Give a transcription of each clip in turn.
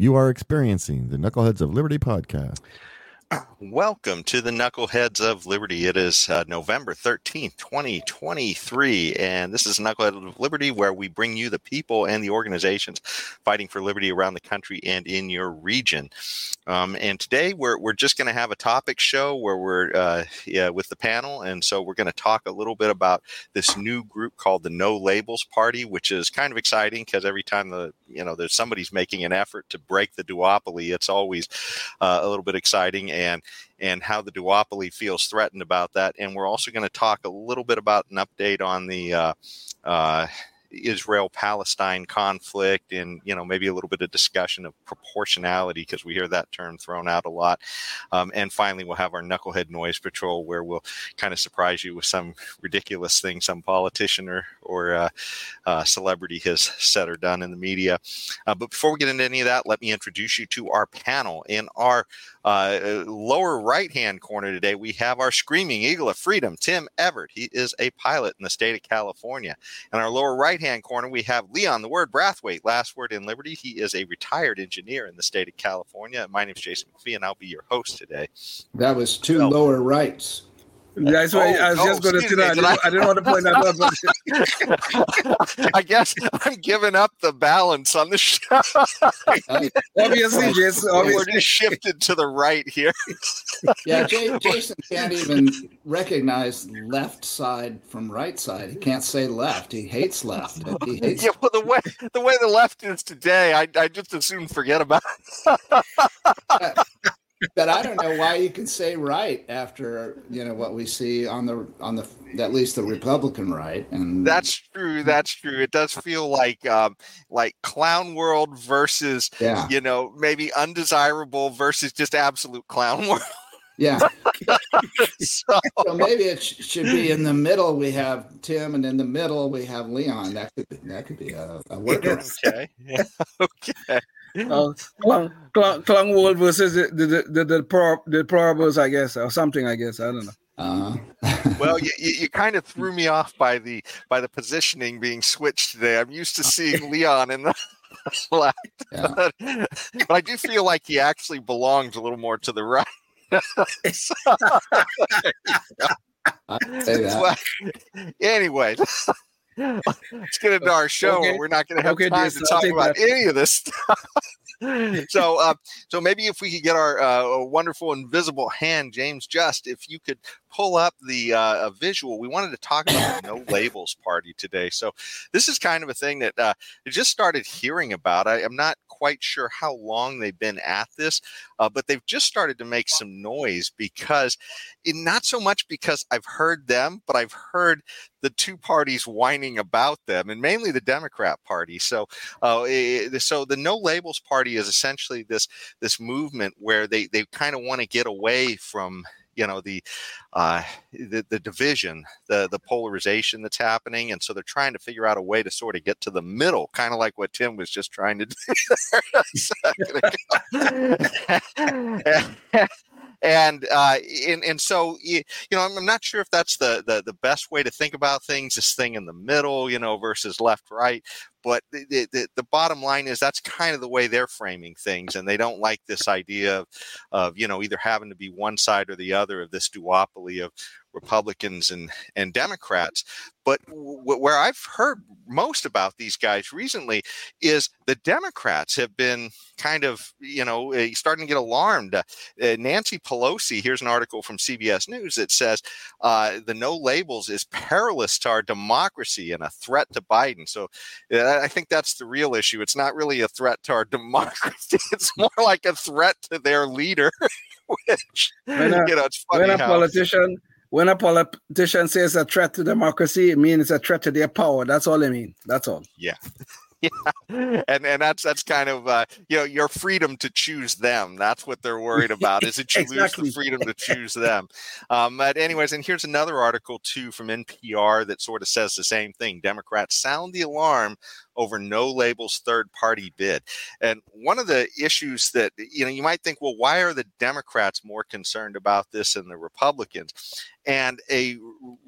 You are experiencing the Knuckleheads of Liberty podcast. Welcome to the Knuckleheads of Liberty. It is uh, November 13th, 2023, and this is Knucklehead of Liberty, where we bring you the people and the organizations fighting for liberty around the country and in your region. Um, and today we're, we're just going to have a topic show where we're uh, yeah, with the panel, and so we're going to talk a little bit about this new group called the No Labels Party, which is kind of exciting because every time the you know there's somebody's making an effort to break the duopoly, it's always uh, a little bit exciting and and how the duopoly feels threatened about that. And we're also going to talk a little bit about an update on the uh, uh, Israel Palestine conflict and you know maybe a little bit of discussion of proportionality because we hear that term thrown out a lot. Um, and finally, we'll have our knucklehead noise patrol where we'll kind of surprise you with some ridiculous thing some politician or or uh, uh, celebrity has said or done in the media. Uh, but before we get into any of that, let me introduce you to our panel. In our uh, lower right hand corner today, we have our screaming eagle of freedom, Tim Everett. He is a pilot in the state of California. In our lower right hand corner, we have Leon, the word Brathwaite, last word in liberty. He is a retired engineer in the state of California. My name is Jason McPhee, and I'll be your host today. That was two oh. lower rights. That's why oh, I was just going to say that. I didn't, I didn't, want to point that out. But... I guess I'm giving up the balance on the show. obviously, Jason. Obviously. We're just shifted to the right here. yeah, Jason can't even recognize left side from right side. He can't say left. He hates left. He hates yeah, well, the way the way the left is today, I I just as soon forget about it but I don't know why you can say right after you know what we see on the on the at least the Republican right. And that's true. That's true. It does feel like um, like clown world versus yeah. you know maybe undesirable versus just absolute clown world. Yeah. so, so, maybe it sh- should be in the middle. We have Tim, and in the middle we have Leon. That could be, that could be a, a workaround. Okay. Yeah. Okay uh, Clown, Clown, Clown World versus the the the, the, pro, the Prorables, I guess, or something. I guess I don't know. Uh-huh. well, you, you, you, kind of threw me off by the by the positioning being switched today. I'm used to seeing Leon in the left, yeah. but, but I do feel like he actually belongs a little more to the right. anyway, let's get into our show. Okay. We're not going to have okay, time to talk about that. any of this stuff. so, uh, so maybe if we could get our uh, wonderful invisible hand, James Just, if you could pull up the uh, visual, we wanted to talk about the No Labels Party today. So, this is kind of a thing that uh, I just started hearing about. I am not quite sure how long they've been at this, uh, but they've just started to make some noise because, it, not so much because I've heard them, but I've heard the two parties whining about them, and mainly the Democrat Party. So, uh, it, so the No Labels Party is essentially this this movement where they they kind of want to get away from you know the uh, the, the division, the the polarization that's happening, and so they're trying to figure out a way to sort of get to the middle, kind of like what Tim was just trying to do. and uh, and and so you, know I'm, I'm, not sure if that's the, the the best way to think about things this thing in the middle you know versus left right. But the, the, the bottom line is that's kind of the way they're framing things and they don't like this idea of, of you know either having to be one side or the other of this duopoly of Republicans and and Democrats. But w- where I've heard most about these guys recently is the Democrats have been kind of you know eh, starting to get alarmed. Uh, Nancy Pelosi, here's an article from CBS News that says uh, the no labels is perilous to our democracy and a threat to Biden. So uh, I think that's the real issue. It's not really a threat to our democracy. It's more like a threat to their leader. Which when a, you know, it's funny when a how, politician when a politician says a threat to democracy, it means it's a threat to their power. That's all I mean. That's all. Yeah. yeah, and and that's that's kind of uh, you know your freedom to choose them. That's what they're worried about. Is it you exactly. lose the freedom to choose them? Um, but anyways, and here's another article too from NPR that sort of says the same thing. Democrats sound the alarm over no labels third party bid. And one of the issues that you know you might think, well, why are the Democrats more concerned about this than the Republicans? And a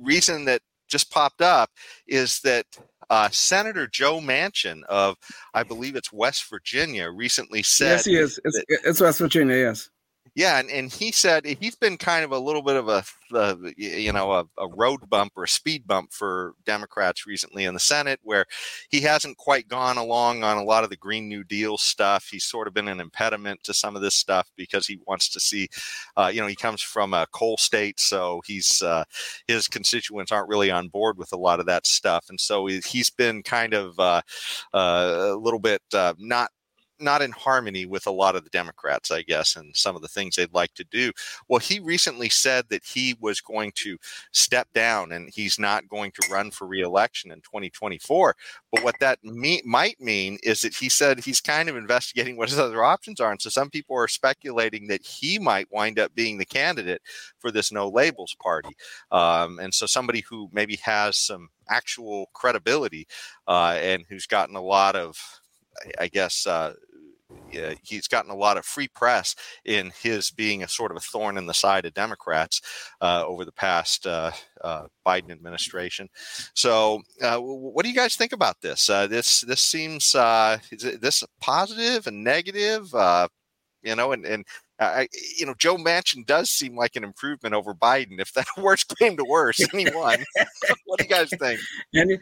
reason that just popped up is that uh, Senator Joe Manchin of, I believe it's West Virginia, recently said. Yes, he is. It's, it's West Virginia. Yes. Yeah, and, and he said he's been kind of a little bit of a, you know a, a, road bump or a speed bump for Democrats recently in the Senate, where he hasn't quite gone along on a lot of the Green New Deal stuff. He's sort of been an impediment to some of this stuff because he wants to see, uh, you know, he comes from a coal state, so he's uh, his constituents aren't really on board with a lot of that stuff, and so he's been kind of uh, uh, a little bit uh, not not in harmony with a lot of the Democrats, I guess, and some of the things they'd like to do. Well, he recently said that he was going to step down and he's not going to run for reelection in 2024. But what that me- might mean is that he said he's kind of investigating what his other options are. And so some people are speculating that he might wind up being the candidate for this no labels party. Um, and so somebody who maybe has some actual credibility uh, and who's gotten a lot of I guess uh, uh, he's gotten a lot of free press in his being a sort of a thorn in the side of Democrats uh, over the past uh, uh Biden administration. So, uh, what do you guys think about this? Uh, this this seems is this positive and negative? you know, and and I, you know, Joe Manchin does seem like an improvement over Biden. If that worst came to worst, anyone. what do you guys think? Any,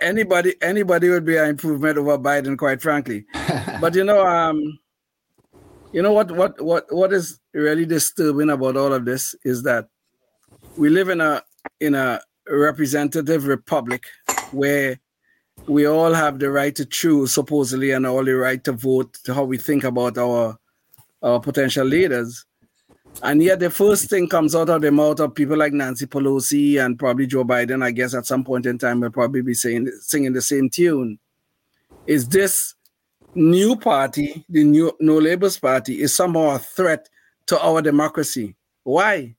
anybody, anybody would be an improvement over Biden, quite frankly. but you know, um, you know what, what, what, what is really disturbing about all of this is that we live in a in a representative republic where we all have the right to choose, supposedly, and all the right to vote to how we think about our our potential leaders. And yet, the first thing comes out of the mouth of people like Nancy Pelosi and probably Joe Biden, I guess at some point in time, will probably be saying, singing the same tune. Is this new party, the new No Labels Party, is somehow a threat to our democracy? Why?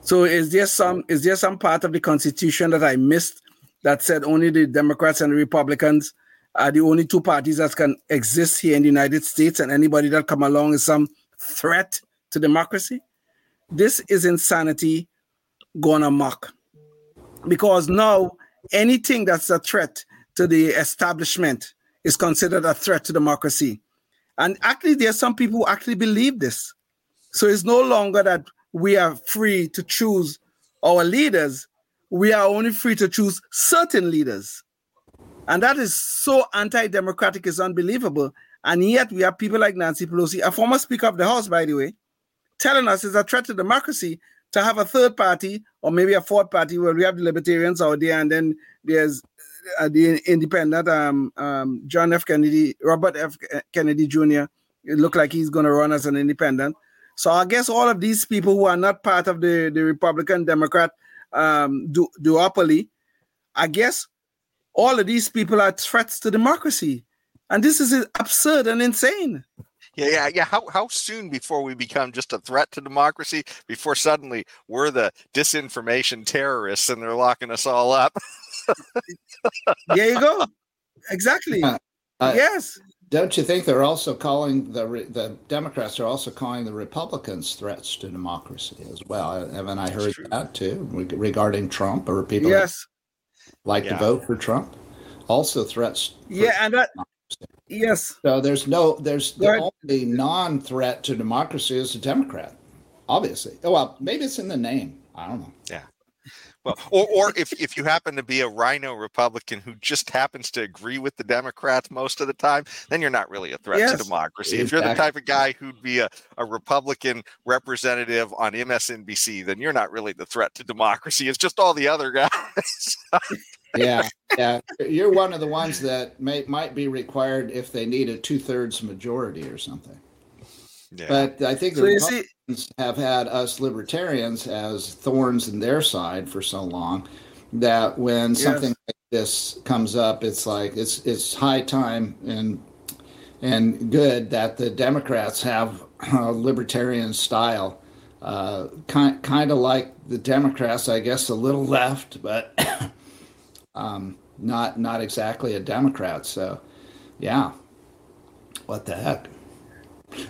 So, is there some is there some part of the Constitution that I missed that said only the Democrats and Republicans are the only two parties that can exist here in the United States, and anybody that come along is some threat to democracy. This is insanity gone amok. Because now anything that's a threat to the establishment is considered a threat to democracy. And actually, there are some people who actually believe this. So it's no longer that we are free to choose our leaders, we are only free to choose certain leaders. And that is so anti democratic, it's unbelievable. And yet we have people like Nancy Pelosi, a former Speaker of the House, by the way, telling us it's a threat to democracy to have a third party or maybe a fourth party where we have the libertarians out there and then there's uh, the independent um, um, John F. Kennedy, Robert F. Kennedy Jr. It looked like he's going to run as an independent. So I guess all of these people who are not part of the, the Republican Democrat um, du- duopoly, I guess all of these people are threats to democracy. And this is absurd and insane. Yeah, yeah, yeah. How how soon before we become just a threat to democracy? Before suddenly we're the disinformation terrorists and they're locking us all up. there you go. Exactly. Uh, uh, yes. Don't you think they're also calling the the Democrats are also calling the Republicans threats to democracy as well? Haven't I heard that too regarding Trump or people? Yes like yeah. to vote for Trump. Also threats. Yeah, and that. Yes. So there's no there's the only non-threat to democracy is a Democrat. Obviously. Oh, well, maybe it's in the name. I don't know. Yeah. Well, or, or if, if you happen to be a rhino Republican who just happens to agree with the Democrats most of the time, then you're not really a threat yes, to democracy. Exactly. If you're the type of guy who'd be a, a Republican representative on MSNBC, then you're not really the threat to democracy. It's just all the other guys. yeah, yeah. You're one of the ones that may might be required if they need a two thirds majority or something. Yeah. But I think the so Republicans see, have had us libertarians as thorns in their side for so long that when yes. something like this comes up, it's like it's it's high time and and good that the Democrats have a libertarian style, uh, kind kind of like the Democrats, I guess, a little left, but um, not not exactly a Democrat. So, yeah, what the heck.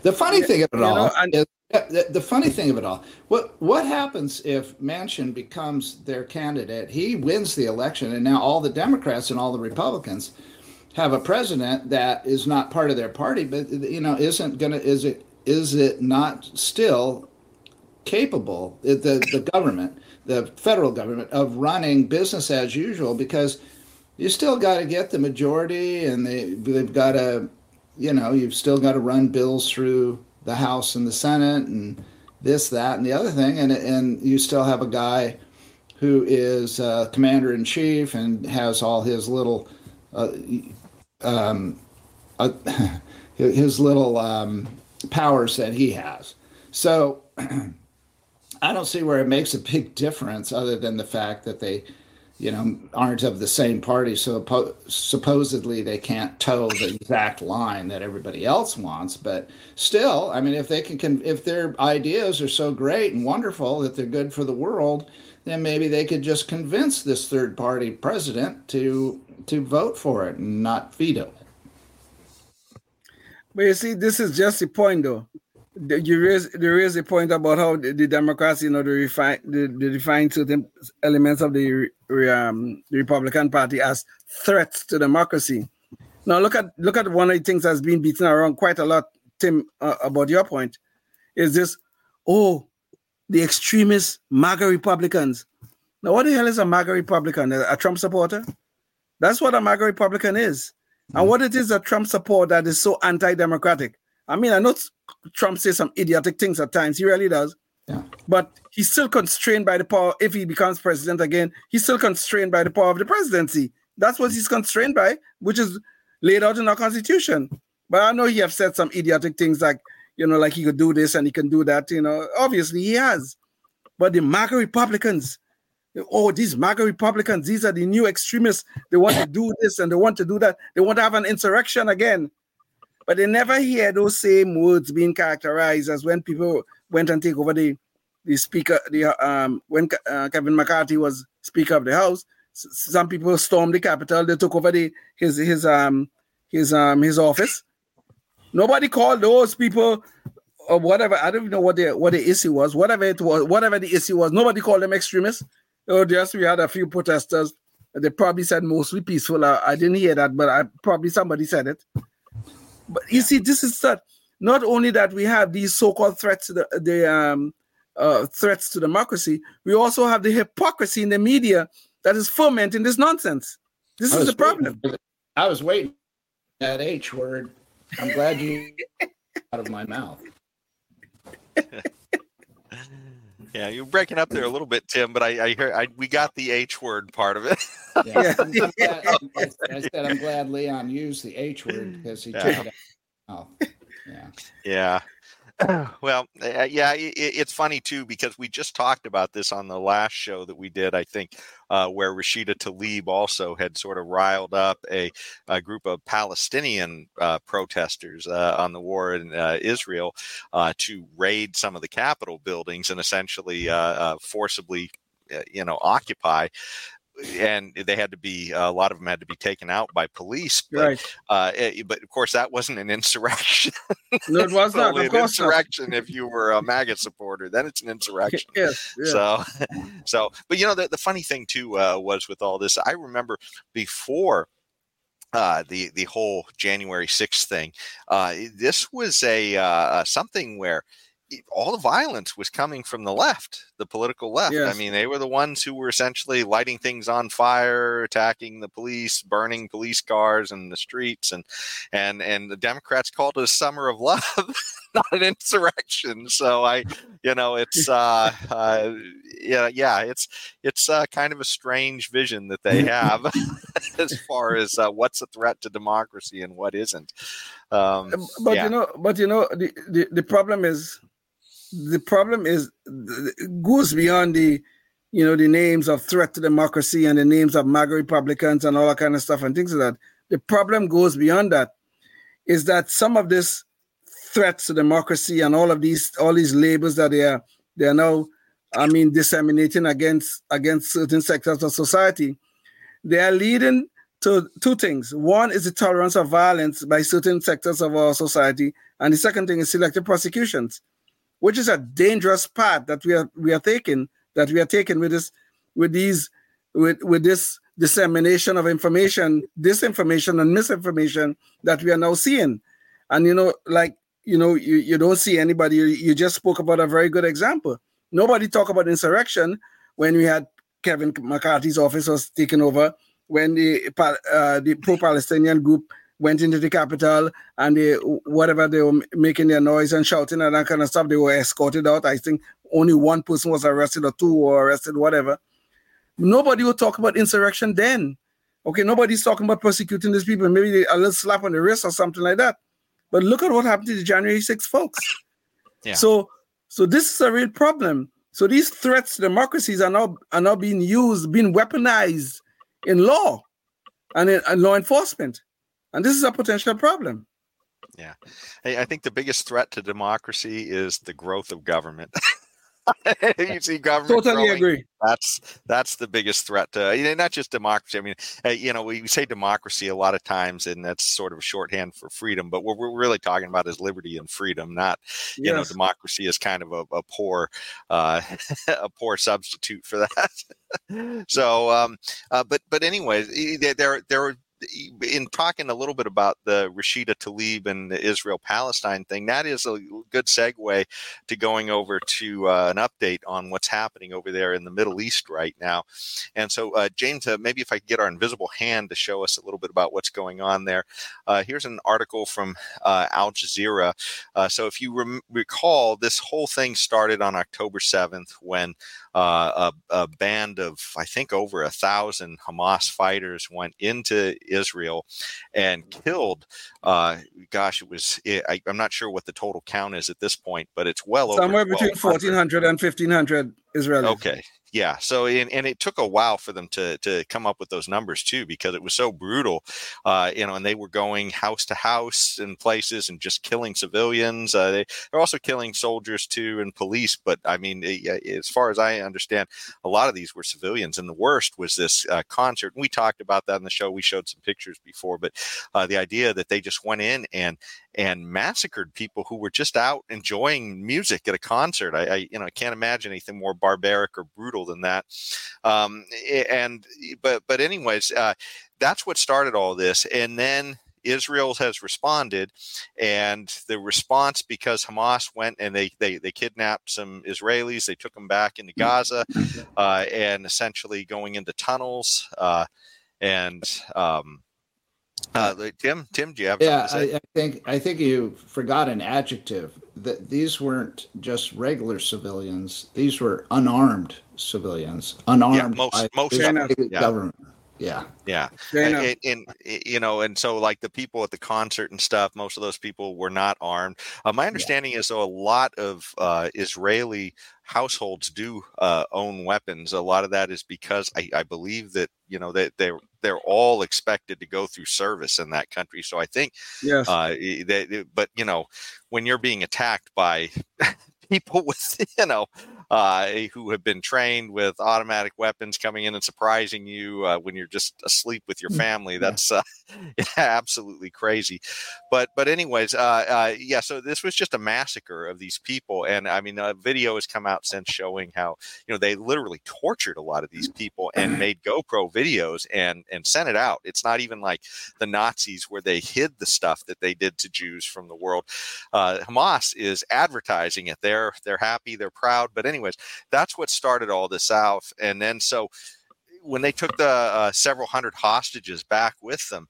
The funny thing of it all know, is The, the, funny thing of it all, what what happens if Manchin becomes their candidate? He wins the election, and now all the Democrats and all the Republicans have a president that is not part of their party, but you know isn't gonna is it is it not still capable the the government the federal government of running business as usual because you still got to get the majority and they they've got to you know you've still got to run bills through the House and the Senate and this that and the other thing and and you still have a guy who is uh, commander in chief and has all his little uh, um, uh, his little um, powers that he has. So I don't see where it makes a big difference other than the fact that they, you know, aren't of the same party. So supposedly they can't toe the exact line that everybody else wants. But still, I mean, if they can, if their ideas are so great and wonderful that they're good for the world, then maybe they could just convince this third party president to to vote for it and not veto it. But you see, this is just the point, though. You raise there is a point about how the, the Democrats, you know, they refine they, they define certain elements of the, um, the Republican Party as threats to democracy. Now look at look at one of the things that's been beaten around quite a lot, Tim, uh, about your point, is this, oh, the extremist MAGA Republicans. Now, what the hell is a MAGA Republican? A Trump supporter? That's what a MAGA Republican is. And what it is a Trump support that is so anti-democratic. I mean, I know Trump says some idiotic things at times. He really does. Yeah. But he's still constrained by the power. If he becomes president again, he's still constrained by the power of the presidency. That's what he's constrained by, which is laid out in our constitution. But I know he have said some idiotic things like, you know, like he could do this and he can do that. You know, obviously he has. But the MAGA Republicans, oh, these MAGA Republicans, these are the new extremists. They want to do this and they want to do that. They want to have an insurrection again. But they never hear those same words being characterized as when people went and take over the the speaker, the um when uh, Kevin McCarthy was Speaker of the House. Some people stormed the Capitol. They took over the his his um his um his office. Nobody called those people or whatever. I don't even know what the what the issue was. Whatever it was, whatever the issue was, nobody called them extremists. Oh, yes, we had a few protesters. They probably said mostly peaceful. I, I didn't hear that, but I probably somebody said it. But you see, this is that not only that we have these so-called threats to the, the um, uh, threats to democracy, we also have the hypocrisy in the media that is fomenting this nonsense. This is the problem. I was waiting that H word. I'm glad you out of my mouth. Yeah, you're breaking up there a little bit, Tim, but I, I hear I, we got the H word part of it. yeah, I'm glad, I said I'm glad Leon used the H word because he yeah. took it out. Oh, yeah. Yeah. well, uh, yeah, it, it's funny too because we just talked about this on the last show that we did, I think, uh, where Rashida Tlaib also had sort of riled up a, a group of Palestinian uh, protesters uh, on the war in uh, Israel uh, to raid some of the Capitol buildings and essentially forcibly you know occupy and they had to be a lot of them had to be taken out by police. But, right. Uh, eh, but of course, that wasn't an insurrection. No, it was not. an insurrection not. if you were a MAGA supporter, then it's an insurrection. yes. Yeah. So, so, but you know, the, the funny thing too uh, was with all this, I remember before. Uh, the the whole January 6th thing. Uh, this was a uh, something where all the violence was coming from the left, the political left. Yes. I mean, they were the ones who were essentially lighting things on fire, attacking the police, burning police cars in the streets, and and and the Democrats called it a summer of love, not an insurrection. So I, you know, it's uh, uh yeah, yeah, it's it's uh, kind of a strange vision that they have as far as uh, what's a threat to democracy and what isn't. Um, but yeah. you know, but you know, the, the the problem is the problem is goes beyond the you know the names of threat to democracy and the names of MAGA Republicans and all that kind of stuff and things like that. The problem goes beyond that. Is that some of this threats to democracy and all of these all these labels that they are they are now I mean disseminating against against certain sectors of society, they are leading to two things. One is the tolerance of violence by certain sectors of our society, and the second thing is selective prosecutions which is a dangerous path that we are we are taking that we are taking with this with these with with this dissemination of information, disinformation and misinformation that we are now seeing. And you know, like you know, you, you don't see anybody. You, you just spoke about a very good example. Nobody talk about insurrection when we had Kevin McCarthy's office was taken over, when the uh, the pro-Palestinian group went into the Capitol and they whatever they were making their noise and shouting and that kind of stuff, they were escorted out. I think only one person was arrested or two were arrested, whatever. Nobody will talk about insurrection then. Okay, nobody's talking about persecuting these people. Maybe a little slap on the wrist or something like that. But look at what happened to the January 6 folks. Yeah. So, so this is a real problem. So these threats to democracies are now are now being used, being weaponized in law and in and law enforcement, and this is a potential problem. Yeah, I think the biggest threat to democracy is the growth of government. you see government totally growing, agree that's that's the biggest threat to you know, not just democracy i mean you know we say democracy a lot of times and that's sort of a shorthand for freedom but what we're really talking about is liberty and freedom not you yes. know democracy is kind of a, a poor uh, a poor substitute for that so um uh, but but anyways there there in talking a little bit about the Rashida Tlaib and the Israel Palestine thing, that is a good segue to going over to uh, an update on what's happening over there in the Middle East right now. And so, uh, James, uh, maybe if I could get our invisible hand to show us a little bit about what's going on there. Uh, here's an article from uh, Al Jazeera. Uh, so, if you recall, this whole thing started on October 7th when a, a, band of, I think, over a thousand Hamas fighters went into Israel and killed. Uh, gosh, it was. It, I, am not sure what the total count is at this point, but it's well over somewhere between 1,400 and 1,500 Israelis. Okay, yeah. So and, and it took a while for them to to come up with those numbers too because it was so brutal, uh, you know. And they were going house to house in places and just killing civilians. Uh, they, they're also killing soldiers too and police. But I mean, as far as I understand, a lot of these were civilians. And the worst was this uh, concert. And we talked about that in the show. We showed some pictures before, but uh, the idea that they just went in and and massacred people who were just out enjoying music at a concert. I, I you know I can't imagine anything more barbaric or brutal than that. Um, and but but anyways, uh, that's what started all this, and then. Israel has responded, and the response because Hamas went and they they they kidnapped some Israelis, they took them back into Gaza, uh, and essentially going into tunnels, uh, and um, uh, Tim, Tim, do you have yeah, I, I, think I think you forgot an adjective. That these weren't just regular civilians; these were unarmed civilians, unarmed yeah, most, most yeah. government. Yeah, yeah, and, and, you know, and so like the people at the concert and stuff, most of those people were not armed. Uh, my understanding yeah. is though a lot of uh, Israeli households do uh, own weapons. A lot of that is because I, I believe that you know that they, they're they're all expected to go through service in that country. So I think, yes, uh, they, but you know, when you're being attacked by people with you know uh, who have been trained with automatic weapons coming in and surprising you uh, when you're just asleep with your mm, family. That's uh, absolutely crazy. But but anyways, uh, uh, yeah. So this was just a massacre of these people, and I mean, a video has come out since showing how you know they literally tortured a lot of these people and made GoPro videos and and sent it out. It's not even like the Nazis where they hid the stuff that they did to Jews from the world. Uh, Hamas is advertising it. They're they're happy, they're proud. But anyway anyways, that's what started all this out. And then so when they took the uh, several hundred hostages back with them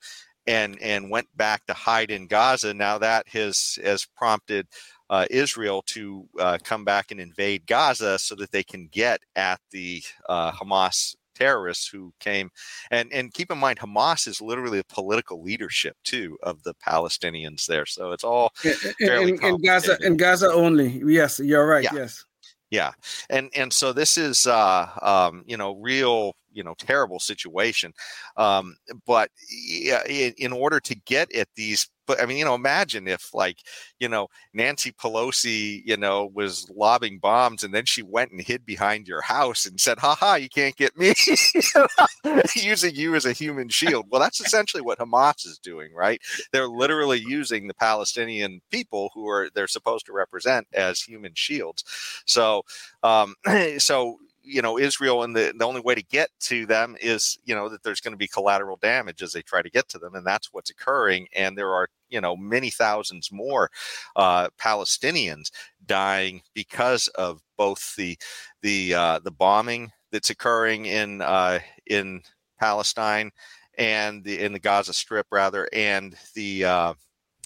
and and went back to hide in Gaza, now that has has prompted uh, Israel to uh, come back and invade Gaza so that they can get at the uh, Hamas terrorists who came and and keep in mind Hamas is literally the political leadership too of the Palestinians there so it's all in, in, in Gaza in Gaza only yes you're right yeah. yes yeah. And and so this is uh um you know real you know terrible situation. Um, but in, in order to get at these but I mean, you know, imagine if like, you know, Nancy Pelosi, you know, was lobbing bombs and then she went and hid behind your house and said, haha, you can't get me using you as a human shield. Well, that's essentially what Hamas is doing, right? They're literally using the Palestinian people who are they're supposed to represent as human shields. So, um, so you know Israel, and the the only way to get to them is you know that there's going to be collateral damage as they try to get to them, and that's what's occurring. And there are you know many thousands more uh, Palestinians dying because of both the the uh, the bombing that's occurring in uh, in Palestine and the in the Gaza Strip rather, and the uh,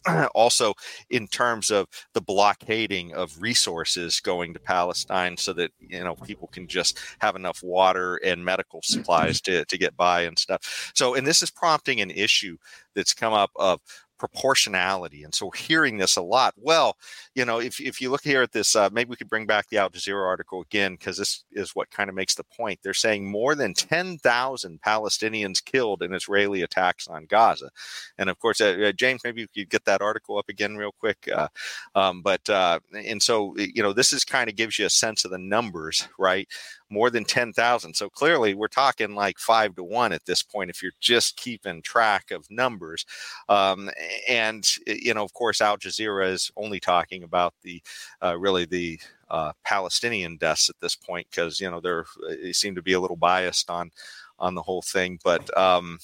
also in terms of the blockading of resources going to Palestine so that you know people can just have enough water and medical supplies to, to get by and stuff. So and this is prompting an issue that's come up of proportionality. And so we're hearing this a lot. Well, you know, if, if you look here at this, uh, maybe we could bring back the Al Jazeera article again, because this is what kind of makes the point. They're saying more than 10,000 Palestinians killed in Israeli attacks on Gaza. And of course, uh, uh, James, maybe you could get that article up again real quick. Uh, um, but, uh, and so, you know, this is kind of gives you a sense of the numbers, right? More than 10,000. So clearly we're talking like five to one at this point if you're just keeping track of numbers. Um, and, you know, of course, Al Jazeera is only talking about the uh, really the uh, Palestinian deaths at this point because, you know, they're, they seem to be a little biased on on the whole thing. But um,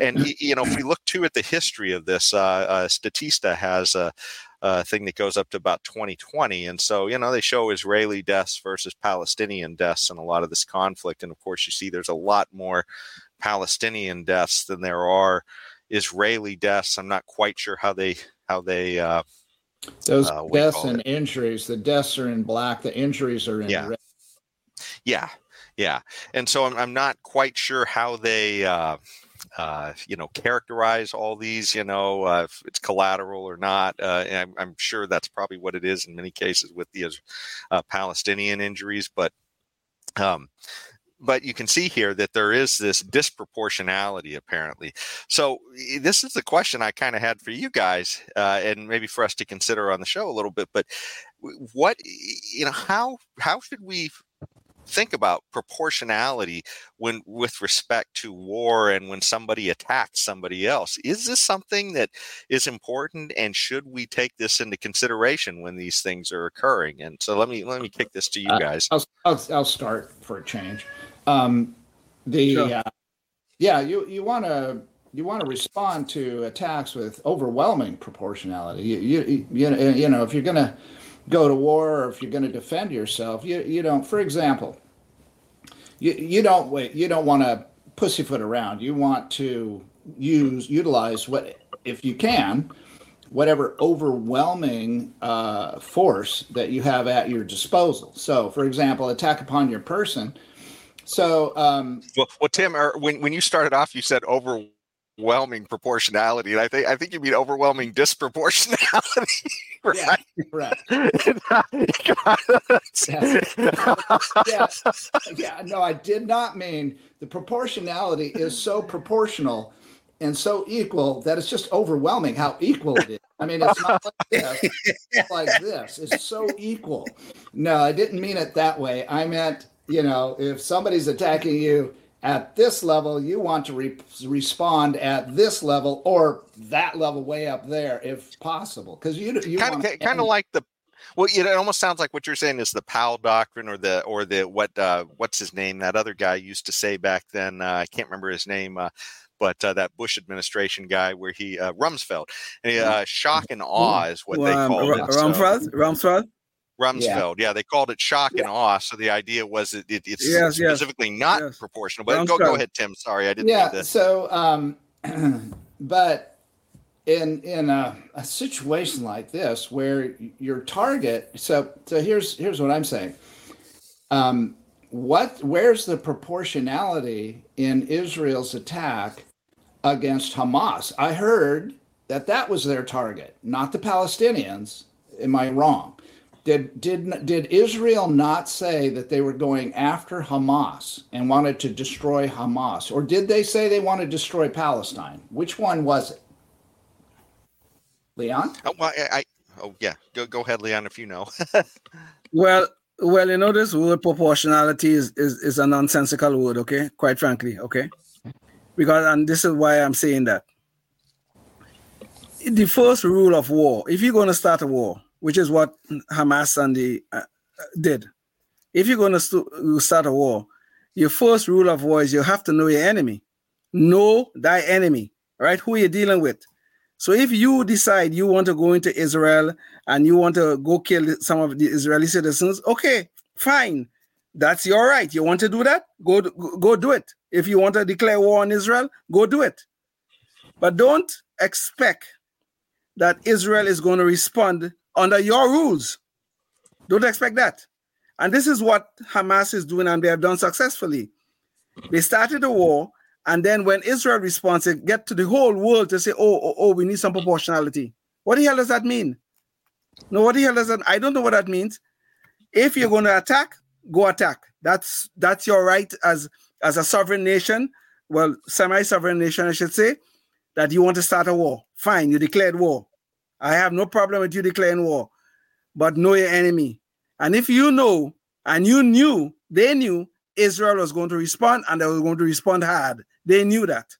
and you know, if we look too at the history of this, uh, uh, Statista has a, uh, thing that goes up to about 2020. And so, you know, they show Israeli deaths versus Palestinian deaths in a lot of this conflict. And of course, you see there's a lot more Palestinian deaths than there are Israeli deaths. I'm not quite sure how they how they uh, those uh, deaths and it. injuries. The deaths are in black. The injuries are in yeah. red. Yeah, yeah. And so I'm, I'm not quite sure how they uh, uh, you know, characterize all these, you know, uh, if it's collateral or not. Uh, I'm, I'm, sure that's probably what it is in many cases with the uh, Palestinian injuries, but. Um, but you can see here that there is this disproportionality apparently. So this is the question I kind of had for you guys, uh, and maybe for us to consider on the show a little bit. But what you know, how how should we think about proportionality when with respect to war and when somebody attacks somebody else. Is this something that is important and should we take this into consideration when these things are occurring? And so let me let me kick this to you uh, guys. Uh, I'll, I'll, I'll, start for a change. Um, the sure. uh, yeah you you want to you want to respond to attacks with overwhelming proportionality. You you, you, you know if you're going to go to war or if you're going to defend yourself, you you don't. For example, you you don't wait. You don't want to pussyfoot around. You want to use utilize what if you can whatever overwhelming uh, force that you have at your disposal. So, for example, attack upon your person. So, um, well, well, Tim, er, when when you started off, you said over overwhelming proportionality. And I think I think you mean overwhelming disproportionality. right? Yeah, yeah. yeah, no, I did not mean the proportionality is so proportional and so equal that it's just overwhelming how equal it is. I mean, it's not like this, it's like this. It's so equal. No, I didn't mean it that way. I meant, you know, if somebody's attacking you at this level, you want to re- respond at this level or that level way up there if possible. Because you, you kind of kind of like the well, it almost sounds like what you're saying is the Powell doctrine, or the or the what uh, what's his name? That other guy used to say back then. Uh, I can't remember his name. Uh, but uh, that Bush administration guy, where he uh, Rumsfeld, and, uh, shock and awe is what they um, call it. Rumsfeld, so. Rumsfeld. Rumsfeld. Yeah. yeah. they called it shock yeah. and awe. So the idea was that it, it's yes, specifically yes. not yes. proportional. But go, go ahead, Tim. Sorry, I didn't. Yeah. So, um, but in in a, a, situation like this where your target. So so here's here's what I'm saying. Um, what where's the proportionality in Israel's attack against Hamas? I heard that that was their target, not the Palestinians. Am I wrong? Did did did Israel not say that they were going after Hamas and wanted to destroy Hamas, or did they say they want to destroy Palestine? Which one was it? Leon? Oh, well, I, I oh yeah, go go ahead, Leon, if you know. well, well, you know this word proportionality is, is is a nonsensical word. Okay, quite frankly. Okay, because and this is why I'm saying that the first rule of war, if you're going to start a war, which is what Hamas and the uh, did, if you're going to st- start a war, your first rule of war is you have to know your enemy, know thy enemy, right? Who you're dealing with. So if you decide you want to go into Israel and you want to go kill some of the Israeli citizens, okay, fine. That's your right. You want to do that? Go go do it. If you want to declare war on Israel, go do it. But don't expect that Israel is going to respond under your rules. Don't expect that. And this is what Hamas is doing, and they have done successfully. They started a war, and then when Israel responds, they get to the whole world to say, oh, oh, oh, we need some proportionality. What the hell does that mean? No, what the hell does that? I don't know what that means. If you're going to attack, go attack. That's that's your right as as a sovereign nation. Well, semi-sovereign nation, I should say that you want to start a war. Fine, you declared war. I have no problem with you declaring war, but know your enemy. And if you know and you knew, they knew Israel was going to respond and they were going to respond hard. They knew that.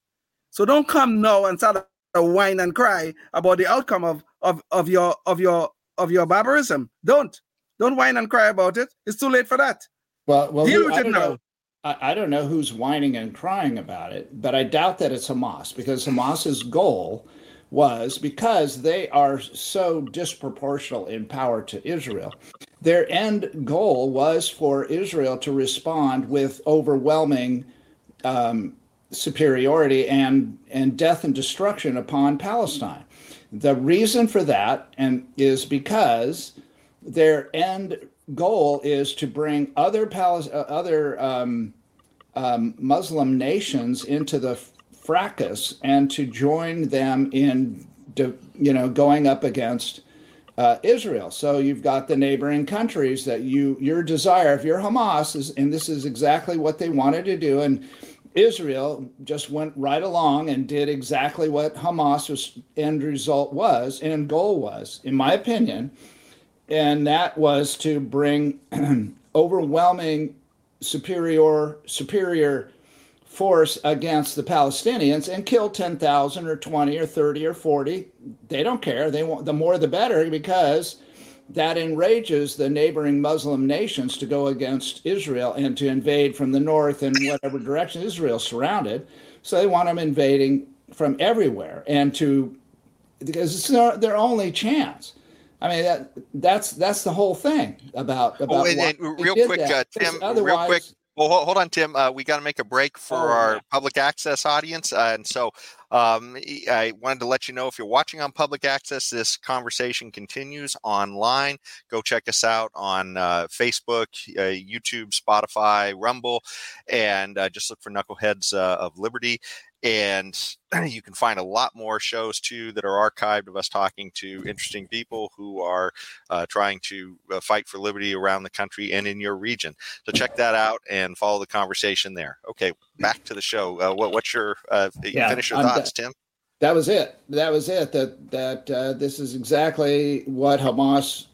So don't come now and start to whine and cry about the outcome of, of, of your of your of your barbarism. Don't. Don't whine and cry about it. It's too late for that. Well, well, Deal with I it now. Know. I, don't know who's whining and crying about it, but I doubt that it's Hamas because Hamas's goal was because they are so disproportional in power to Israel. Their end goal was for Israel to respond with overwhelming um, superiority and, and death and destruction upon Palestine. The reason for that and is because their end goal is to bring other Palis- uh, other um, um, Muslim nations into the fracas and to join them in, you know, going up against uh, Israel. So you've got the neighboring countries that you your desire, if you're Hamas, is, and this is exactly what they wanted to do, and Israel just went right along and did exactly what Hamas's end result was and goal was, in my opinion, and that was to bring overwhelming superior superior force against the Palestinians and kill 10,000 or 20 or 30 or 40. They don't care. They want the more the better because that enrages the neighboring Muslim nations to go against Israel and to invade from the north and whatever direction Israel's surrounded. So they want them invading from everywhere and to because it's their, their only chance. I mean that that's that's the whole thing about about. Oh, and, and real quick, uh, Tim. Real quick. Well, hold on, Tim. Uh, we got to make a break for oh, our yeah. public access audience, uh, and so um, I wanted to let you know if you're watching on public access, this conversation continues online. Go check us out on uh, Facebook, uh, YouTube, Spotify, Rumble, and uh, just look for Knuckleheads uh, of Liberty. And you can find a lot more shows too that are archived of us talking to interesting people who are uh, trying to uh, fight for liberty around the country and in your region. So check that out and follow the conversation there. Okay, back to the show. Uh, what, what's your uh, yeah, finish your thoughts, Tim? That was it. That was it. That that uh, this is exactly what Hamas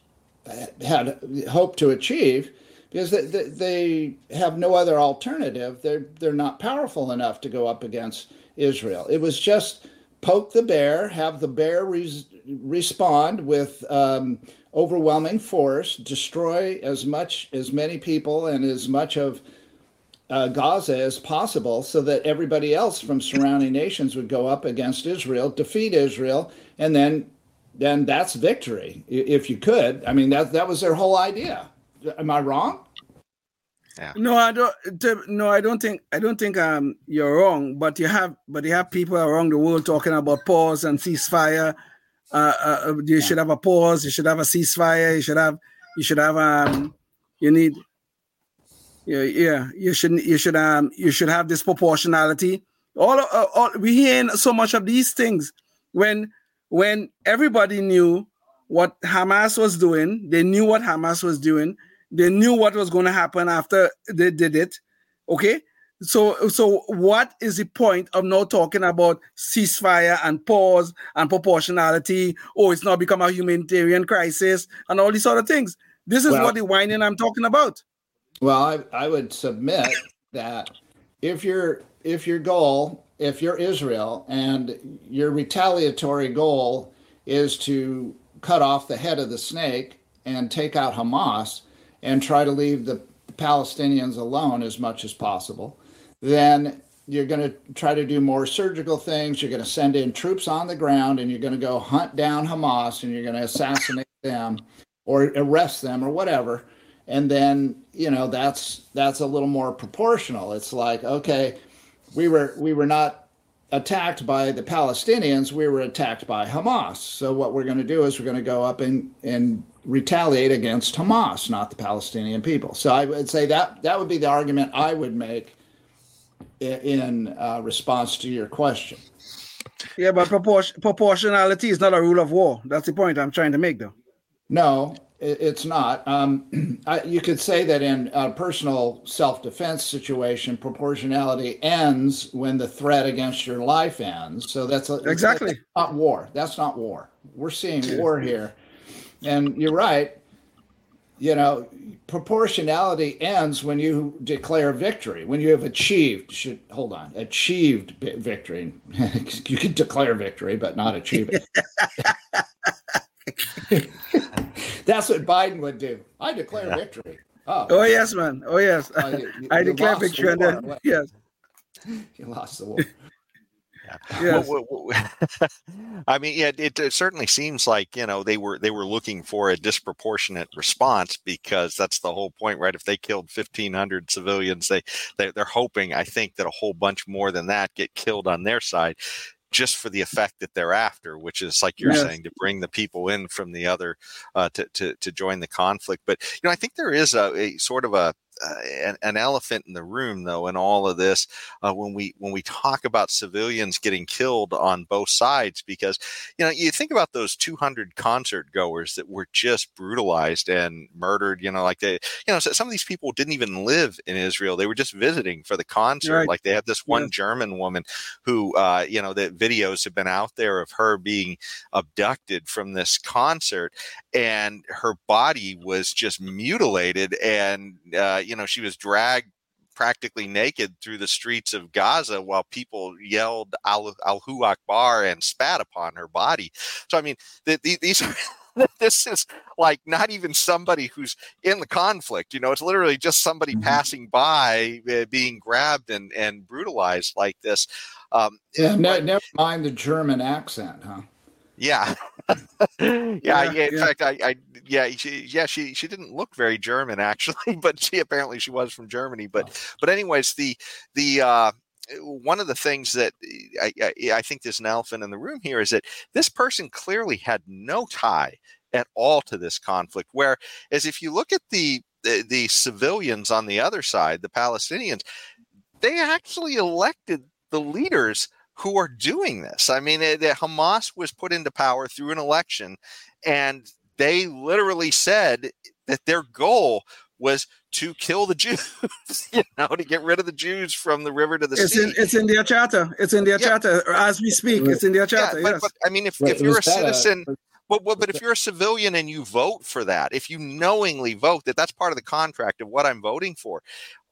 had hoped to achieve because they, they, have no other alternative. They're they're not powerful enough to go up against Israel. It was just poke the bear, have the bear re- respond with um, overwhelming force, destroy as much as many people and as much of uh, Gaza as possible, so that everybody else from surrounding nations would go up against Israel, defeat Israel, and then then that's victory if you could. I mean that that was their whole idea. Am I wrong? Yeah. No, I don't. No, I don't think. I don't think um you're wrong. But you have, but you have people around the world talking about pause and ceasefire. Uh, uh, uh you yeah. should have a pause. You should have a ceasefire. You should have. You should have. Um, you need. Yeah, yeah. You should. You should. Um, you should have this proportionality. All, uh, all we hearing so much of these things when when everybody knew what Hamas was doing. They knew what Hamas was doing. They knew what was going to happen after they did it. Okay. So, so what is the point of now talking about ceasefire and pause and proportionality? Oh, it's now become a humanitarian crisis and all these sort of things. This is well, what the whining I'm talking about. Well, I, I would submit that if your if your goal, if you're Israel and your retaliatory goal is to cut off the head of the snake and take out Hamas and try to leave the Palestinians alone as much as possible, then you're going to try to do more surgical things. You're going to send in troops on the ground and you're going to go hunt down Hamas and you're going to assassinate them or arrest them or whatever. And then, you know, that's that's a little more proportional. It's like, okay, we were we were not attacked by the Palestinians, we were attacked by Hamas. So what we're going to do is we're going to go up and and retaliate against Hamas, not the Palestinian people. So I would say that that would be the argument I would make in uh, response to your question. Yeah, but propor- proportionality is not a rule of war. That's the point I'm trying to make, though. No, it's not. Um, I, you could say that in a personal self-defense situation, proportionality ends when the threat against your life ends. So that's a, exactly that's not war. That's not war. We're seeing war here, and you're right you know, proportionality ends when you declare victory, when you have achieved, should hold on, achieved victory. you can declare victory, but not achieve it. That's what Biden would do. I declare yeah. victory. Oh. oh, yes, man. Oh, yes. Uh, you, I declare victory. And then, yes. You lost the war. Yes. I mean, yeah, it, it, certainly seems like you know they were they were looking for a disproportionate response because that's the whole point, right? If they killed fifteen hundred civilians, they, they they're hoping, I think, that a whole bunch more than that get killed on their side just for the effect that they're after, which is like you're yes. saying, to bring the people in from the other uh, to, to to join the conflict. But you know, I think there is a, a sort of a uh, an, an, elephant in the room though in all of this uh, when we when we talk about civilians getting killed on both sides because you know you think about those 200 concert goers that were just brutalized and murdered you know like they you know some of these people didn't even live in Israel they were just visiting for the concert right. like they had this one yeah. German woman who uh, you know the videos have been out there of her being abducted from this concert and her body was just mutilated and uh, you know, she was dragged practically naked through the streets of Gaza while people yelled Al- Allahu Akbar and spat upon her body. So, I mean, the, the, these are. this is like not even somebody who's in the conflict. You know, it's literally just somebody mm-hmm. passing by uh, being grabbed and, and brutalized like this. Um, yeah, ne- never mind the German accent, huh? Yeah. yeah, yeah. In yeah. fact, I, I, yeah, she, yeah, she, she didn't look very German actually, but she apparently she was from Germany. But, oh. but anyways, the, the, uh, one of the things that I, I, I think there's an elephant in the room here is that this person clearly had no tie at all to this conflict. Whereas if you look at the, the, the civilians on the other side, the Palestinians, they actually elected the leaders who are doing this. I mean, eh, it, it, Hamas was put into power through an election, and they literally said that their goal was to kill the Jews, you know, to get rid of the Jews from the river to the it's sea. In, it's in their charter. It's in their yeah. charter as we speak. It's in their charter. Yeah, but, yes. but I mean, if, if you're a citizen. A, but, but, but if you're a civilian and you vote for that, if you knowingly vote that that's part of the contract of what I'm voting for,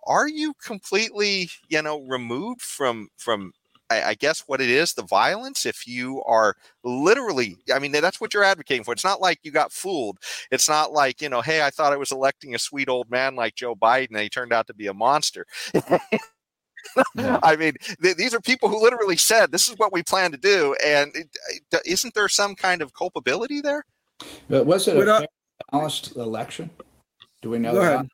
are you completely, you know, removed from from I, I, guess what it is the violence if you are literally i mean that's what you're advocating for it's not like you got fooled it's not like you know hey i thought i was electing a sweet old man like joe biden and he turned out to be a monster I mean, th- these are people who literally said, "This is what we plan to do," and uh, is not there some kind of culpability there? But was it a balanced election? Do we know Go that?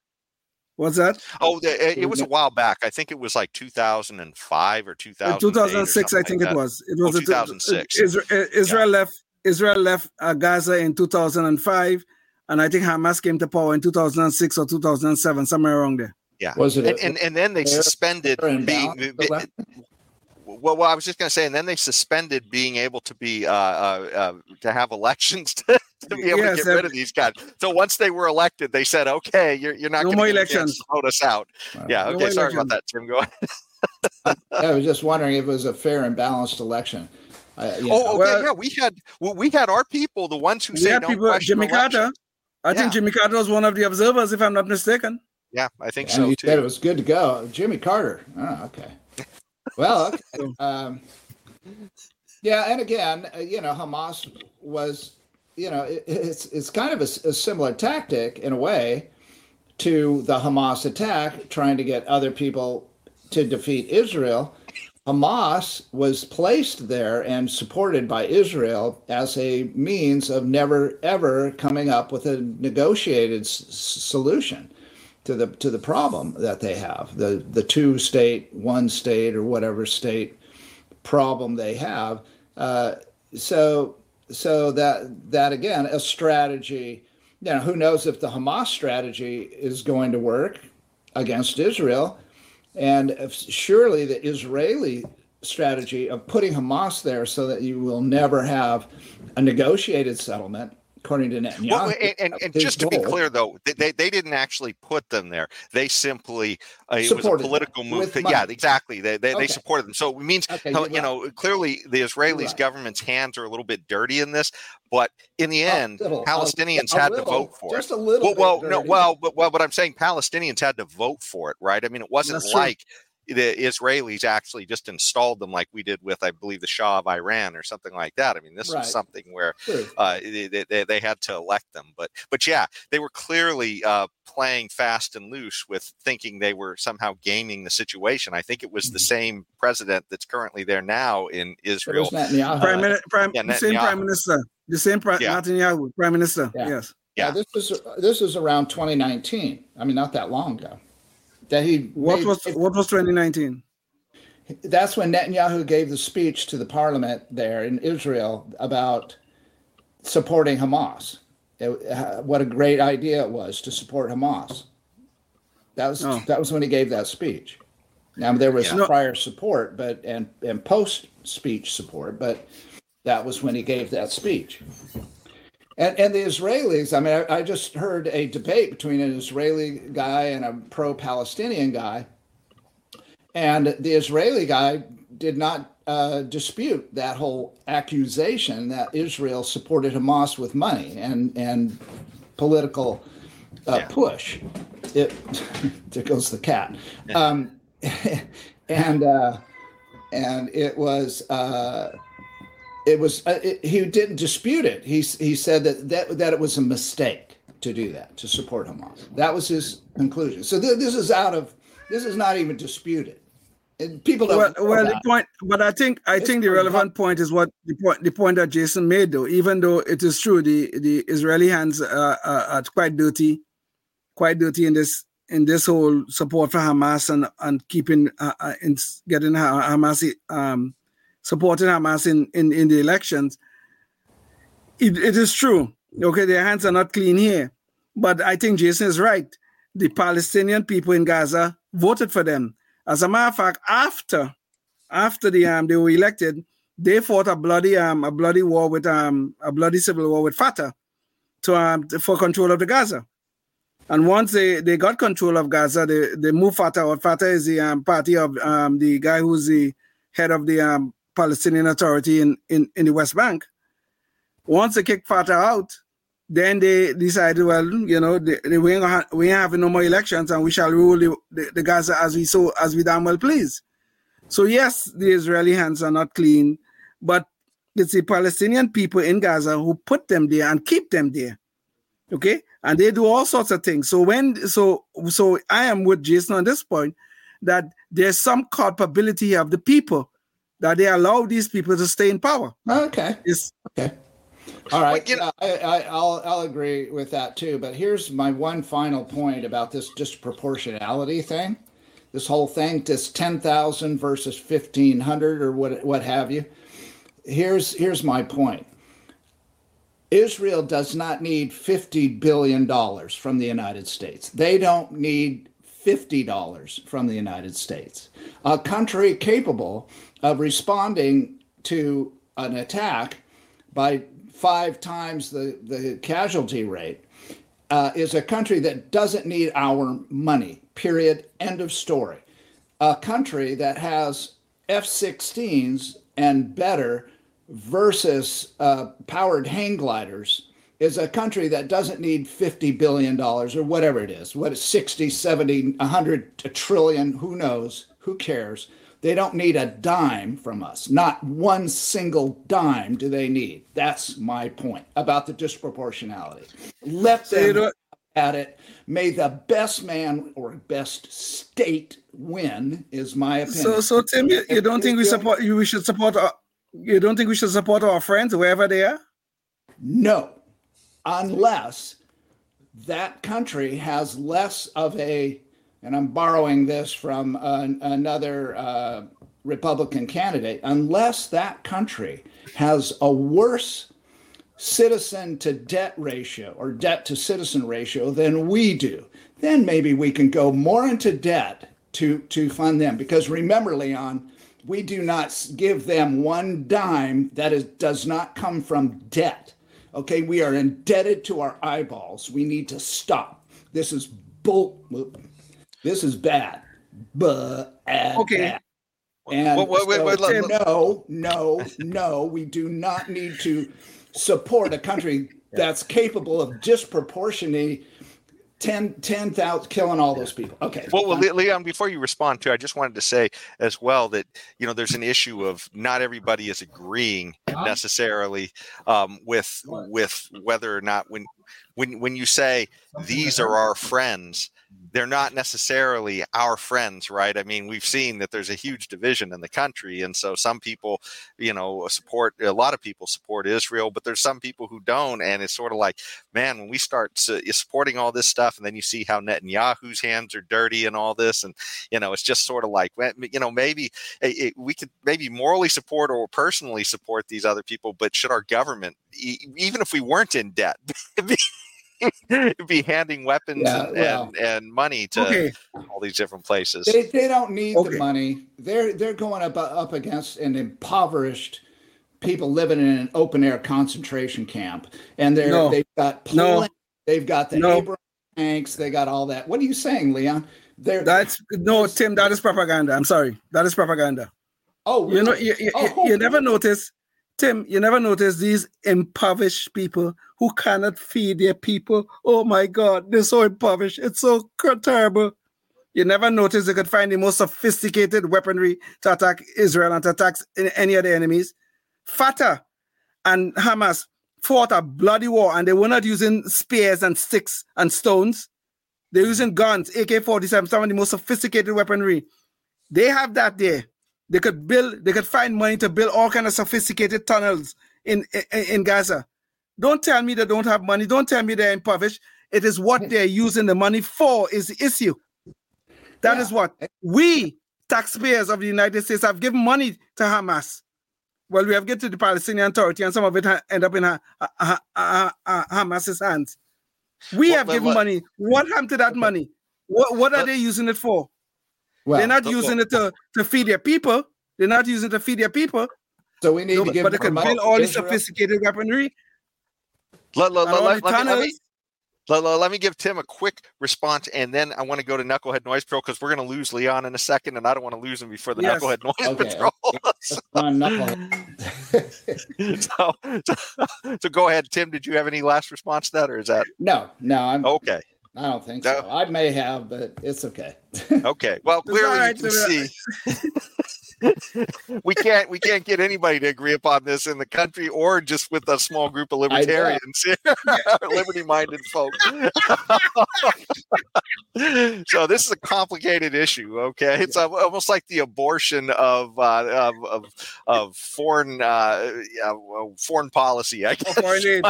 Ahead. What's that? Oh, it, it was a while back. I think it was like 2005 or 2000. 2006, I think like it was. It was oh, 2006. Israel, Israel yeah. left. Israel left uh, Gaza in 2005, and I think Hamas came to power in 2006 or 2007, somewhere around there. Yeah. Was it? And, and, and then they suspended being. Well, well, I was just going to say, and then they suspended being able to be uh, uh, uh, to have elections to, to be able yes, to get rid of these guys. So once they were elected, they said, "Okay, you're, you're not no going to elections. vote us out." Yeah. Okay. No sorry about that, Tim. Go ahead. I was just wondering if it was a fair and balanced election. Uh, oh, okay, well, yeah, we had well, we had our people, the ones who say no people, Jimmy Carter. I yeah. think Jimmy Carter was one of the observers, if I'm not mistaken. Yeah, I think and so you too. Said it was good to go, Jimmy Carter. Oh, okay. well, okay. Um, yeah, and again, uh, you know, Hamas was, you know, it, it's it's kind of a, a similar tactic in a way to the Hamas attack, trying to get other people to defeat Israel. Hamas was placed there and supported by Israel as a means of never ever coming up with a negotiated s- solution to the to the problem that they have the the two state one state or whatever state problem they have uh, so so that that again a strategy you know who knows if the Hamas strategy is going to work against Israel. And surely the Israeli strategy of putting Hamas there so that you will never have a negotiated settlement according to Netanyahu. Well, and, and, and just to be clear, though, they, they didn't actually put them there. They simply uh, it was a political move. yeah, exactly. They they, okay. they, supported them. So it means okay, you right. know clearly the Israelis right. government's hands are a little bit dirty in this. But in the end, little, Palestinians a, a had little, to vote for just it. Just a little. Well, well no, well, but well, but I'm saying Palestinians had to vote for it, right? I mean, it wasn't That's like. True the Israelis actually just installed them like we did with, I believe, the Shah of Iran or something like that. I mean, this right. was something where uh, they, they, they, had to elect them. But but yeah, they were clearly uh, playing fast and loose with thinking they were somehow gaming the situation. I think it was mm-hmm. the same president that's currently there now in Israel. Prime, Minister, prime, yeah, the same prime minister, the same prime yeah. Netanyahu, prime minister. Yeah. Yes. Yeah. this is this is around 2019. I mean, not that long ago that he what made, was what was 2019 that's when Netanyahu gave the speech to the parliament there in Israel about supporting Hamas. It, uh, what a great idea it was to support Hamas. That was oh. that was when he gave that speech. Now there was yeah. prior support, but and and post speech support, but that was when he gave that speech. And, and the Israelis, I mean, I, I just heard a debate between an Israeli guy and a pro Palestinian guy. And the Israeli guy did not uh, dispute that whole accusation that Israel supported Hamas with money and, and political uh, yeah. push. It, there goes the cat. Um, and, uh, and it was, uh, it was uh, it, he didn't dispute it. He he said that, that that it was a mistake to do that to support Hamas. That was his conclusion. So th- this is out of this is not even disputed. And people don't. Well, well the point, but I think I it's think the relevant point is what the point the point that Jason made though. Even though it is true, the the Israeli hands are, are, are quite dirty, quite dirty in this in this whole support for Hamas and and keeping uh, uh in getting Hamas um supporting Hamas in, in, in the elections. It, it is true. Okay, their hands are not clean here. But I think Jason is right. The Palestinian people in Gaza voted for them. As a matter of fact, after after the um, they were elected, they fought a bloody um a bloody war with um a bloody civil war with Fatah to um for control of the Gaza. And once they, they got control of Gaza, they, they moved Fatah out. Fatah is the um, party of um, the guy who's the head of the um, Palestinian Authority in, in, in the West Bank. Once they kicked Fatah out, then they decided, well, you know, they, they, we, ain't ha- we ain't having no more elections and we shall rule the, the, the, Gaza as we so as we damn well please. So yes, the Israeli hands are not clean, but it's the Palestinian people in Gaza who put them there and keep them there. Okay, and they do all sorts of things. So when so so I am with Jason on this point that there's some culpability of the people that they allow these people to stay in power. Okay. Yes. Okay. All right. Well, you know, I, will I'll agree with that too. But here's my one final point about this disproportionality thing. This whole thing, this ten thousand versus fifteen hundred or what what have you. Here's here's my point. Israel does not need fifty billion dollars from the United States. They don't need fifty dollars from the United States. A country capable of responding to an attack by five times the, the casualty rate, uh, is a country that doesn't need our money, period. End of story. A country that has F 16s and better versus uh, powered hang gliders is a country that doesn't need 50 billion dollars or whatever it is what is 60 70 100 a trillion who knows who cares they don't need a dime from us. Not one single dime do they need. That's my point about the disproportionality. Let them at it. May the best man or best state win is my opinion. so so tim you, you don't think we support you we should support our, you don't think we should support our friends wherever they are? No. Unless that country has less of a, and I'm borrowing this from an, another uh, Republican candidate, unless that country has a worse citizen to debt ratio or debt to citizen ratio than we do, then maybe we can go more into debt to, to fund them. Because remember, Leon, we do not give them one dime that is, does not come from debt. Okay, we are indebted to our eyeballs. We need to stop. This is bull. This is bad. But okay. Bad. And wait, wait, wait, so, no, no, no, we do not need to support a country that's capable of disproportionately 10 10,000 killing all those people. Okay. Well, well, Leon, before you respond to, I just wanted to say as well that you know there's an issue of not everybody is agreeing necessarily um, with with whether or not when when when you say these are our friends, they're not necessarily our friends, right? I mean, we've seen that there's a huge division in the country. And so some people, you know, support, a lot of people support Israel, but there's some people who don't. And it's sort of like, man, when we start supporting all this stuff, and then you see how Netanyahu's hands are dirty and all this, and, you know, it's just sort of like, you know, maybe it, we could maybe morally support or personally support these other people, but should our government, even if we weren't in debt, be handing weapons yeah, and, well, and, and, money to okay. all these different places. They, they don't need okay. the money. They're they're going up uh, up against an impoverished people living in an open air concentration camp, and they're no. they've got Poland, no. they've got the no. Abrams tanks, they got all that. What are you saying, Leon? They're, That's no, Tim. That is propaganda. I'm sorry. That is propaganda. Oh, really? you know, you, you, oh, you never notice Tim, you never notice these impoverished people who cannot feed their people. Oh my God, they're so impoverished. It's so terrible. You never notice they could find the most sophisticated weaponry to attack Israel and to attack any of the enemies. Fatah and Hamas fought a bloody war and they were not using spears and sticks and stones. They're using guns, AK 47, some of the most sophisticated weaponry. They have that there. They could build, they could find money to build all kind of sophisticated tunnels in, in, in Gaza. Don't tell me they don't have money. Don't tell me they're impoverished. It is what hmm. they're using the money for is the issue. That yeah. is what we taxpayers of the United States have given money to Hamas. Well, we have given to the Palestinian Authority, and some of it ha- end up in ha- ha- Hamas's hands. We have given money. What happened to that money? What, what are they using it for? Well, They're not using it to, to feed their people. They're not using it to feed their people. So we need no, to give but they can build all these sophisticated weaponry. Let, let, let, let, let, me, let, me, let, let, me give Tim a quick response, and then I want to go to Knucklehead Noise Patrol because we're going to lose Leon in a second, and I don't want to lose him before the yes. Knucklehead Noise okay. Patrol. so, so, so, go ahead, Tim. Did you have any last response to that, or is that no? No, I'm okay. I don't think no. so. I may have, but it's okay. okay. Well, clearly right, you can see we can't we can't get anybody to agree upon this in the country or just with a small group of libertarians liberty minded folks so this is a complicated issue okay it's almost like the abortion of uh, of, of, of foreign uh, foreign policy i guess foreign aid.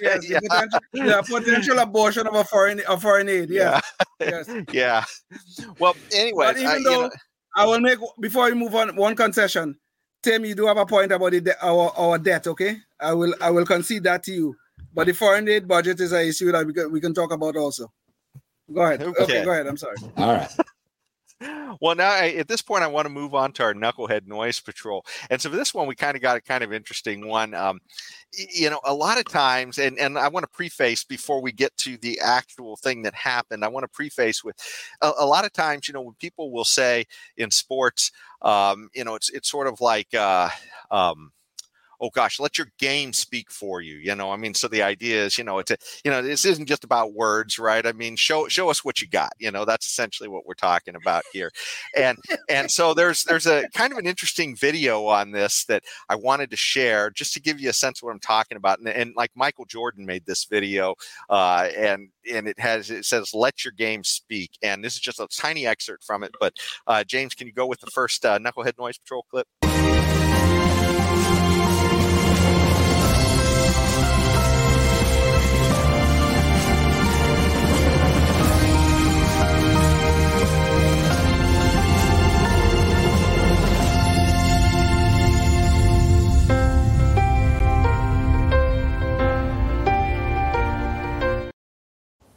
Yes, yeah. Potential, yeah, potential abortion of a foreign of foreign aid yeah yeah, yes. yeah. well anyway even I, though, you know, I will make before we move on one concession. Tim, you do have a point about the, our our debt, okay? I will I will concede that to you. But the foreign aid budget is an issue that we can, we can talk about also. Go ahead. Okay. okay, go ahead. I'm sorry. All right. well, now I, at this point, I want to move on to our knucklehead noise patrol. And so for this one, we kind of got a kind of interesting one. Um, you know, a lot of times, and and I want to preface before we get to the actual thing that happened. I want to preface with a, a lot of times, you know, when people will say in sports, um, you know, it's it's sort of like. Uh, um, oh gosh, let your game speak for you. You know, I mean, so the idea is, you know, it's a, you know, this isn't just about words, right? I mean, show show us what you got. You know, that's essentially what we're talking about here. And and so there's there's a kind of an interesting video on this that I wanted to share just to give you a sense of what I'm talking about. And, and like Michael Jordan made this video, uh, and and it has it says let your game speak. And this is just a tiny excerpt from it. But uh, James, can you go with the first uh, Knucklehead Noise Patrol clip?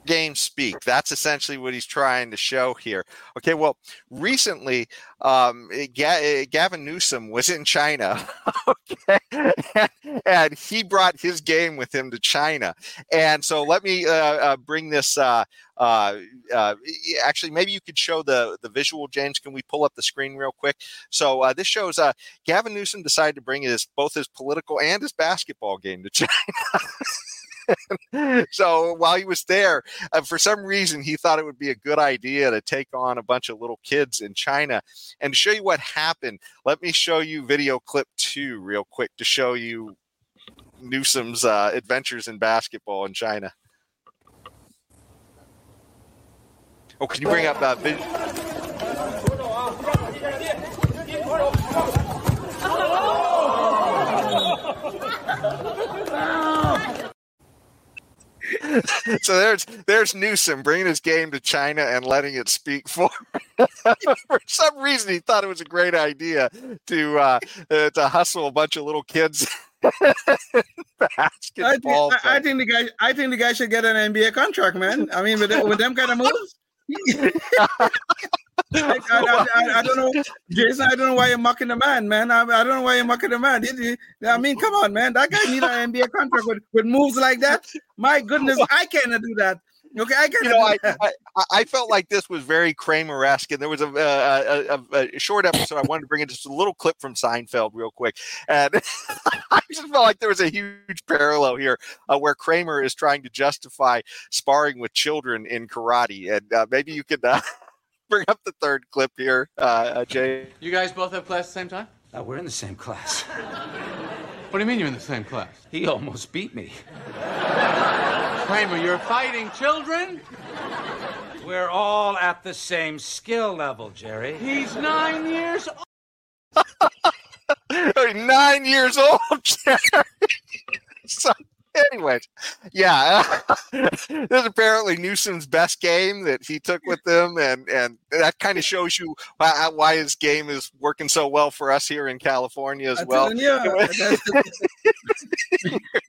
Game speak. That's essentially what he's trying to show here. Okay, well, recently, um, Ga- Gavin Newsom was in China, okay, and, and, he brought his game with him to China. And so let me uh, uh, bring this. Uh, uh, uh actually, maybe you could show the the visual, James. Can we pull up the screen real quick? So uh, this shows Gavin Newsom decided to bring his both his political and his basketball game to China. so while he was there, uh, for some reason, he thought it would be a good idea to take on a bunch of little kids in China. And to show you what happened, let me show you video clip two real quick to show you Newsom's uh, adventures in basketball in China. Oh, can you bring up that video? so there's there's Newsom bringing his game to China and letting it speak for. for some reason, he thought it was a great idea to uh, uh, to hustle a bunch of little kids. basketball. I think, I, I think, the guy. I think the guy should get an NBA contract, man. I mean, with, with them kind of moves. I, I, I, I, don't know, Jason. I don't know why you're mocking the man, man. I, I don't know why you're mocking the man. I mean, come on, man. That guy need an NBA contract with, with moves like that. My goodness, I cannot do that. Okay, I you know, I, I, I felt like this was very Kramer-esque, and there was a, a, a, a, short episode I wanted to bring in just a little clip from Seinfeld real quick, and I just felt like there was a huge parallel here uh, where Kramer is trying to justify sparring with children in karate, and uh, maybe you could uh, bring up the third clip here, uh, uh, Jay. You guys both have class at the same time? Uh, we're in the same class. what do you mean you're in the same class? He almost beat me. Kramer, you're fighting children? We're all at the same skill level, Jerry. He's nine years old. nine years old, Jerry. so, anyways, yeah, this is apparently Newsom's best game that he took with them, and and that kind of shows you why, uh, why, his game is working so well for us here in California as well.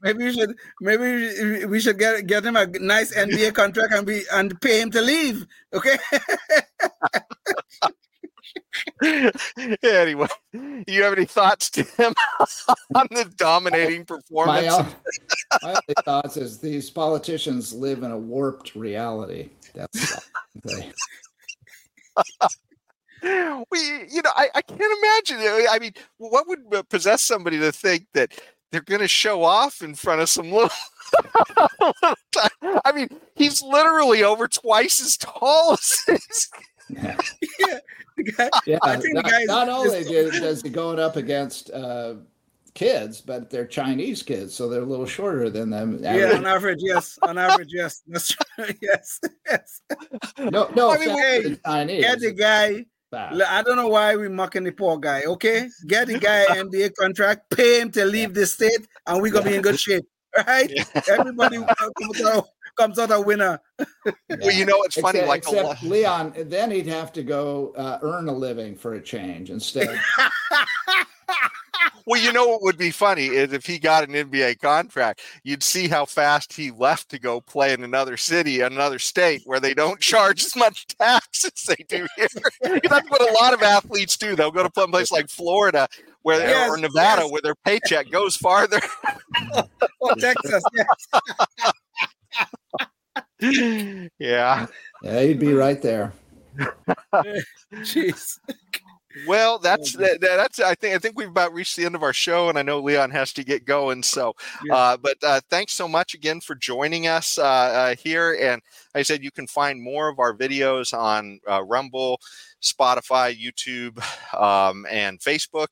Maybe we should maybe we should get get him a nice NBA contract and be and pay him to leave. Okay. anyway, you have any thoughts, Tim, on the dominating performance? My, my only thoughts is these politicians live in a warped reality. That's we, you know, I, I can't imagine. I mean, what would possess somebody to think that they're going to show off in front of some little? I mean, he's literally over twice as tall as. Yeah. yeah guy, yeah, I think not, the guy not only does he going up against uh, kids, but they're Chinese kids, so they're a little shorter than them. Yeah, on average, yes. On average, yes. Yes, yes. No, no. I mean, hey, Chinese. Get the guy. I don't know why we're mocking the poor guy. Okay, get the guy NBA contract, pay him to leave yeah. the state, and we're gonna be in good shape. Right? Yeah. Everybody comes out a winner. well, you know, it's funny. Except, like except Leon, then he'd have to go uh, earn a living for a change instead. well, you know what would be funny is if he got an NBA contract, you'd see how fast he left to go play in another city, another state where they don't charge as much tax as they do here. That's what a lot of athletes do. They'll go to some place like Florida where yes, or Nevada yes. where their paycheck goes farther. Texas, yes. Yeah. Yeah, you'd be right there. Jeez. Well, that's that, that's. I think I think we've about reached the end of our show, and I know Leon has to get going. So, yeah. uh, but uh, thanks so much again for joining us uh, uh here. And like I said, you can find more of our videos on uh, Rumble, Spotify, YouTube, um, and Facebook.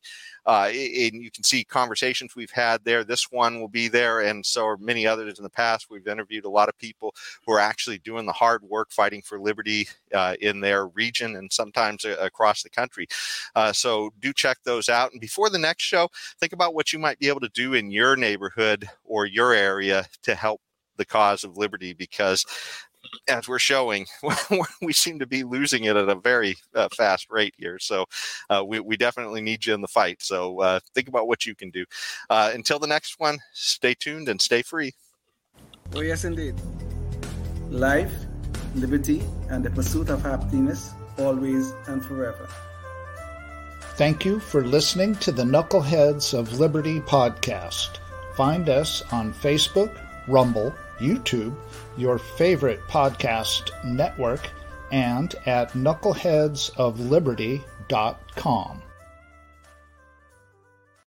Uh, and you can see conversations we've had there. This one will be there, and so are many others in the past. We've interviewed a lot of people who are actually doing the hard work fighting for liberty uh, in their region and sometimes uh, across the country. Uh, so do check those out. And before the next show, think about what you might be able to do in your neighborhood or your area to help the cause of liberty because as we're showing, we seem to be losing it at a very uh, fast rate here. So uh, we, we definitely need you in the fight. So uh, think about what you can do. Uh, until the next one, stay tuned and stay free. Oh, yes, indeed. Life, liberty, and the pursuit of happiness, always and forever. Thank you for listening to the Knuckleheads of Liberty podcast. Find us on Facebook, Rumble, YouTube, your favorite podcast network, and at knuckleheadsofliberty.com.